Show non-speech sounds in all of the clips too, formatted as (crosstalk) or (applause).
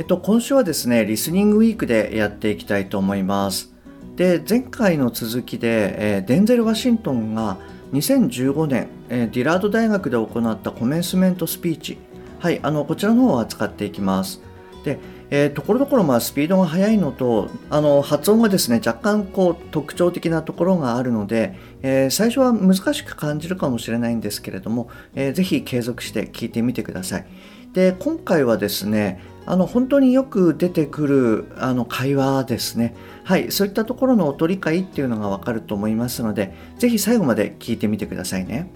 っと、今週はですね、リスニングウィークでやっていきたいと思います。で、前回の続きで、えー、デンゼル・ワシントンが2015年、えー、ディラード大学で行ったコメンスメントスピーチ、はい、あのこちらの方を扱っていきます。で、えー、ところどころまあスピードが速いのとあの発音がですね若干こう特徴的なところがあるので、えー、最初は難しく感じるかもしれないんですけれども、えー、ぜひ継続して聞いてみてください。で今回はですねあの本当によく出てくるあの会話ですね。はい、そういったところの音理解っていうのがわかると思いますので、ぜひ最後まで聞いてみてくださいね。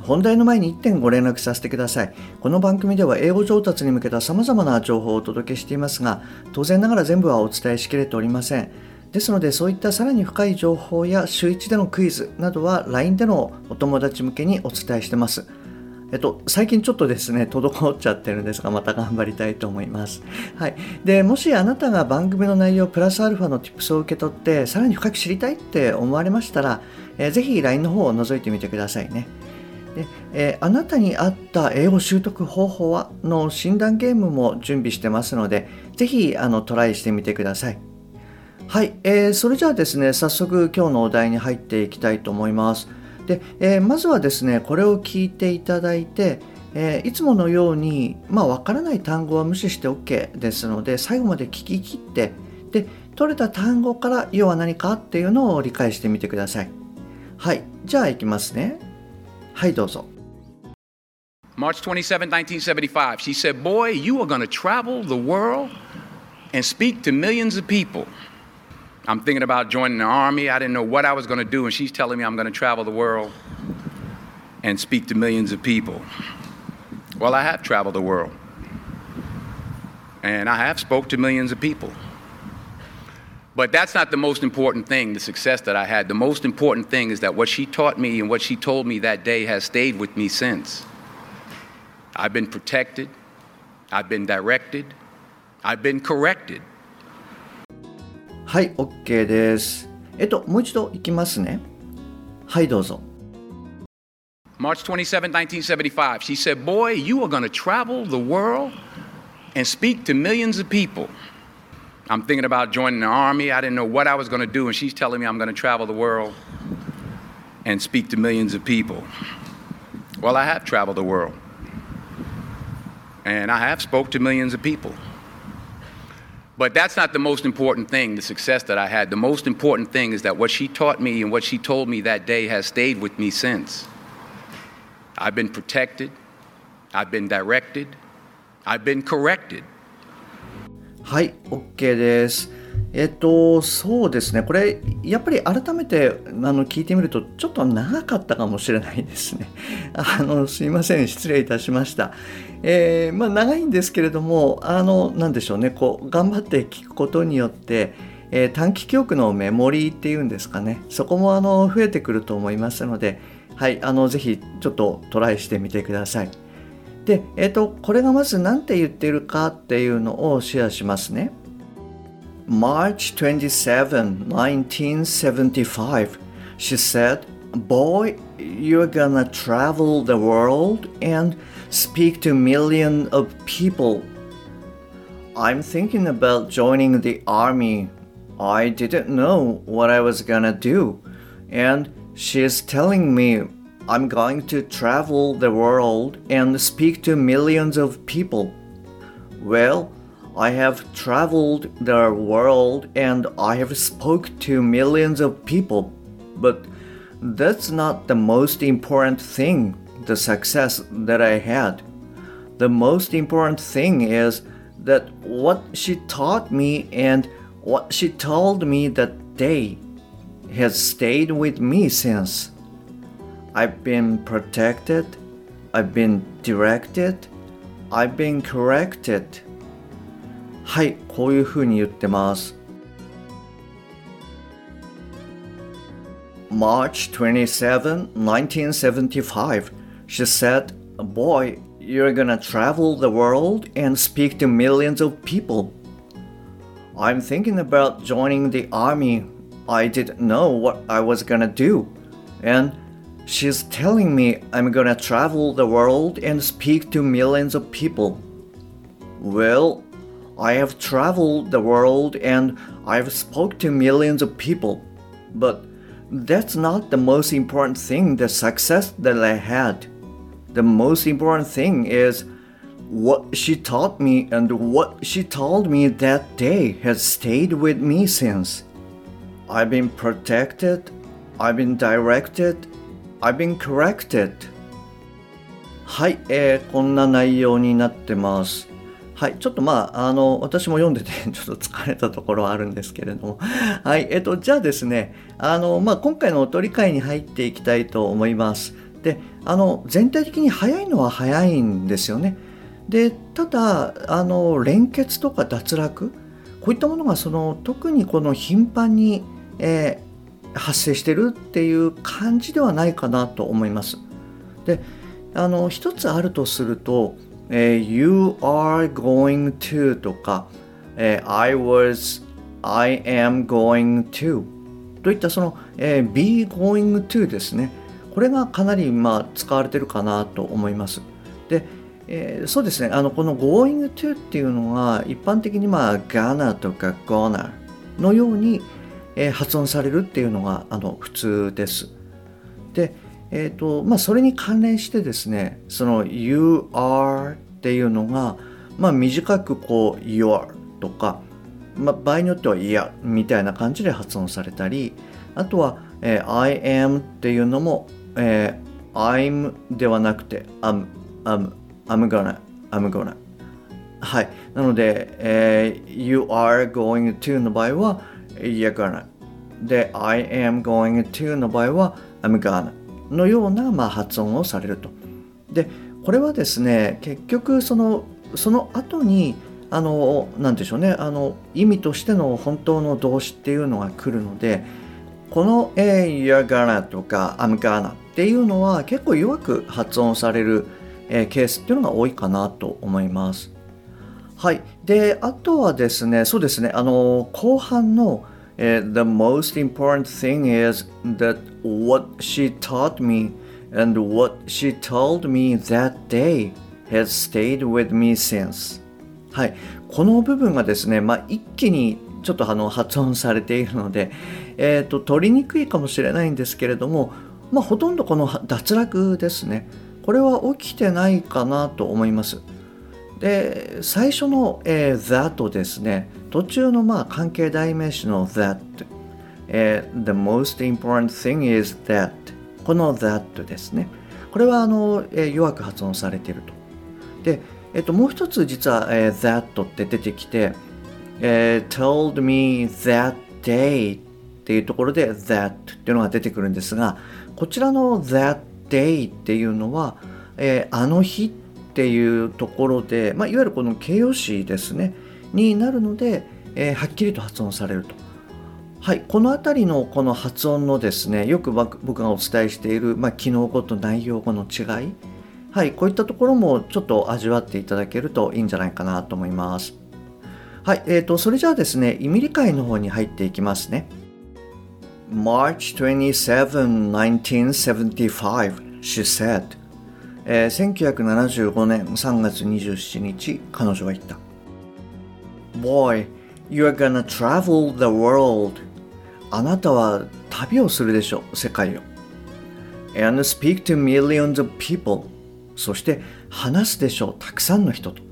本題の前に1点ご連絡させてください。この番組では英語上達に向けた様々な情報をお届けしていますが、当然ながら全部はお伝えしきれておりません。ですので、そういったさらに深い情報や週1でのクイズなどは LINE でのお友達向けにお伝えしてます。えっと、最近ちょっとですね、滞っちゃってるんですが、また頑張りたいと思います。はい。で、もしあなたが番組の内容プラスアルファの tips を受け取って、さらに深く知りたいって思われましたら、えー、ぜひ LINE の方を覗いてみてくださいね。でえー、あなたに合った英語習得方法はの診断ゲームも準備してますので、ぜひあのトライしてみてください。はい、えー、それじゃあですね、早速今日のお題に入っていきたいと思います。で、えー、まずはですねこれを聞いていただいて、えー、いつものようにまあ分からない単語は無視して OK ですので最後まで聞き切ってで取れた単語から要は何かっていうのを理解してみてください。はいじゃあいきますね。はいどうぞ。March 27, 1975, she said, Boy, you are going to travel the world and speak to millions of people. I'm thinking about joining the army. I didn't know what I was going to do, and she's telling me I'm going to travel the world and speak to millions of people. Well, I have traveled the world, and I have spoke to millions of people. But that's not the most important thing, the success that I had. The most important thing is that what she taught me and what she told me that day has stayed with me since. I've been protected, I've been directed, I've been corrected. はい、OK です。えっと、もう一度いきますね。はい、どうぞ。March 27, 1975, she said, Boy, you are going to travel the world and speak to millions of people. I'm thinking about joining the army. I didn't know what I was going to do, and she's telling me I'm going to travel the world and speak to millions of people. Well, I have traveled the world, and I have spoke to millions of people. But that's not the most important thing, the success that I had. The most important thing is that what she taught me and what she told me that day has stayed with me since. I've been protected, I've been directed, I've been corrected. はい、OK です。 えっと、そうですね、これ、やっぱり改めてあの聞いてみると、ちょっと長かったかもしれないですね。(laughs) あのすいません、失礼いたしました。えー、まあ、長いんですけれどもあのなんでしょうねこう頑張って聞くことによって、えー、短期記憶のメモリーっていうんですかねそこもあの増えてくると思いますので、はい、あのぜひちょっとトライしてみてください。で、えーと、これがまず何て言っているかっていうのをシェアしますね。March 27, 1975, she said, Boy, you're gonna travel the world and speak to millions of people. I'm thinking about joining the army. I didn't know what I was gonna do, and she's telling me I'm going to travel the world and speak to millions of people. Well, I have traveled the world and I have spoke to millions of people, but that's not the most important thing the success that I had. The most important thing is that what she taught me and what she told me that day has stayed with me since. I've been protected, I've been directed, I've been corrected. はいこういうふうに言ってます March 27, 1975 She said, Boy, you're gonna travel the world and speak to millions of people. I'm thinking about joining the army. I didn't know what I was gonna do. And she's telling me I'm gonna travel the world and speak to millions of people. Well, I have traveled the world and I've spoke to millions of people. But that's not the most important thing, the success that I had. The most important thing is what she taught me and what she told me that day has stayed with me since. I've been protected, I've been directed, I've been corrected. はい、えー、こんな内容になってます。 はい、ちょっとまあ、あの、私も読んでて (laughs) ちょっと疲れたところはあるんですけれども。はい、えっと、じゃあですね、あの、まあ、今回のおとり会に入っていきたいと思います。で、あの、全体的に早いのは早いんですよね。で、ただ、あの、連結とか脱落、こういったものが、その、特にこの頻繁に、えー、発生してるっていう感じではないかなと思います。で、あの、一つあるとすると、えー、You are going to とか、えー、I was, I am going to といったその、えー、be going to ですね。これがかなりまあ使われてるかなと思います。で、えー、そうですね、あのこの going to っていうのは一般的にまあ gonna とか gonna のように、えー、発音されるっていうのがあの普通です。で、えーとまあ、それに関連してですねその You are っていうのが、まあ、短くこう Your とか、まあ、場合によっては Yeah みたいな感じで発音されたりあとは、えー、I am っていうのも、えー、I'm ではなくて I'm, I'm, I'm gonna, I'm gonna はい。なので、えー、You are going to の場合は You're gonna で I am going to の場合は I'm gonna のような、まあ、発音をされると。でこれはですね結局そのその後にあの何でしょうねあの意味としての本当の動詞っていうのが来るのでこの「え You're gonna」とか「I'm gonna」っていうのは結構弱く発音される、えー、ケースっていうのが多いかなと思います。はい。で、あとはですね、そうですね、あの、後半の、Uh, the most important thing is that what she taught me and what she told me that day has stayed with me since. はい。この部分がですね、まあ、一気にちょっとあの発音されているので、えーと、と取りにくいかもしれないんですけれども、まあ、ほとんどこの脱落ですね。これは起きてないかなと思います。で最初の、えー、that ですね途中のまあ関係代名詞の that、えー、the most important thing is that. この that ですね。これはあの、えー、弱く発音されていると。で、えっと、もう一つ実は、えー、that って出てきて、えー、told me that day っていうところで that っていうのが出てくるんですがこちらの that day っていうのは、えー、あの日っていうところで、まあ、いわゆるこの形容詞ですね。になるので、えー、はっきりと発音されると。はい、この辺りのこの発音のですねよく僕がお伝えしている、まあ、機能語と内容語の違い、はい、こういったところもちょっと味わっていただけるといいんじゃないかなと思います。はい、えーと、それじゃあですね意味理解の方に入っていきますね。March 27, 1975, she said えー、1975年3月27日彼女は言った Boy, you're gonna travel the world あなたは旅をするでしょう世界を and speak to millions of people そして話すでしょうたくさんの人と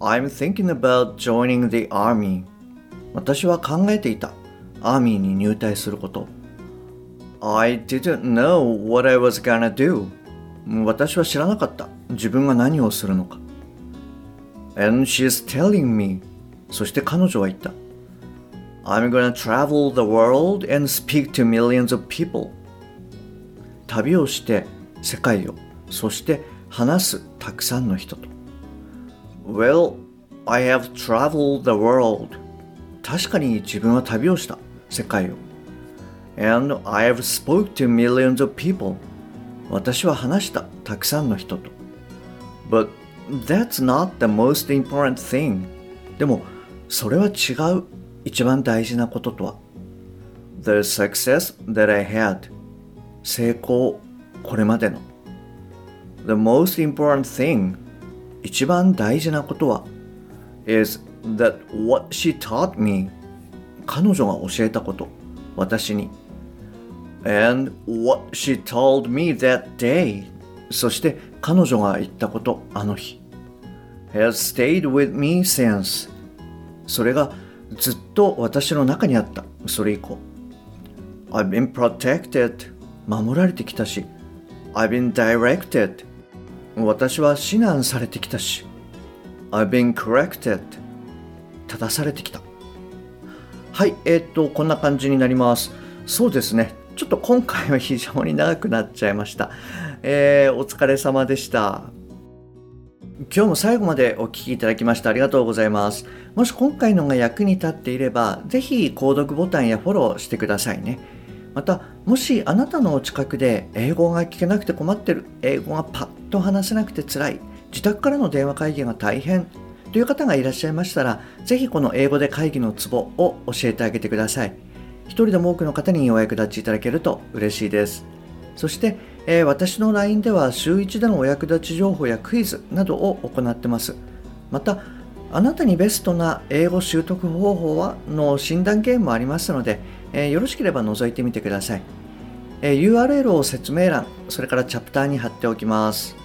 I'm thinking about joining the army 私は考えていたアーミーに入隊すること I didn't know what I was gonna do 私は知らなかった自分が何をするのか And she's telling me そして彼女は言った I'm gonna travel the world and speak to millions of people 旅をして世界をそして話すたくさんの人と Well, I have traveled the world. 確かに自分は旅をした世界を。And I have spoke to millions of people. 私は話したたくさんの人と。But that's not the most important thing. でもそれは違う一番大事なこととは。The success that I had. 成功これまでの。The most important thing 一番大事なことは is that what she taught me 彼女が教えたこと私に and what she told me that day そして彼女が言ったことあの日 has stayed with me since それがずっと私の中にあった。それ以降。I've been protected 守られてきたし。I've been directed 私は指南されてきたし。I've been corrected 正されてきた。はいえー、っとこんな感じになります。そうですね。ちょっと今回は非常に長くなっちゃいました。えー、お疲れ様でした。今日も最後までお聴きいただきましてありがとうございます。もし今回のが役に立っていればぜひ購読ボタンやフォローしてくださいね。またもしあなたのお近くで英語が聞けなくて困ってる英語がパッと話せなくて辛い自宅からの電話会議が大変という方がいらっしゃいましたらぜひこの英語で会議のツボを教えてあげてください。一人でも多くの方にお役立ちいただけると嬉しいです。そして、えー、私の LINE では週1でのお役立ち情報やクイズなどを行ってます。またあなたにベストな英語習得方法はの診断ゲームもありますのでえー、よろしければ覗いてみてください、えー、URL を説明欄それからチャプターに貼っておきます。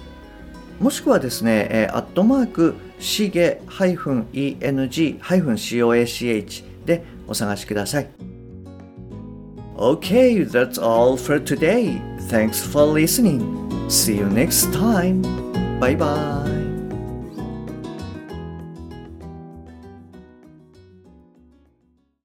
もしくはですね、えー、アットマークしげ -eng-coach でお探しください。Okay, that's all for today. Thanks for listening. See you next time. Bye bye.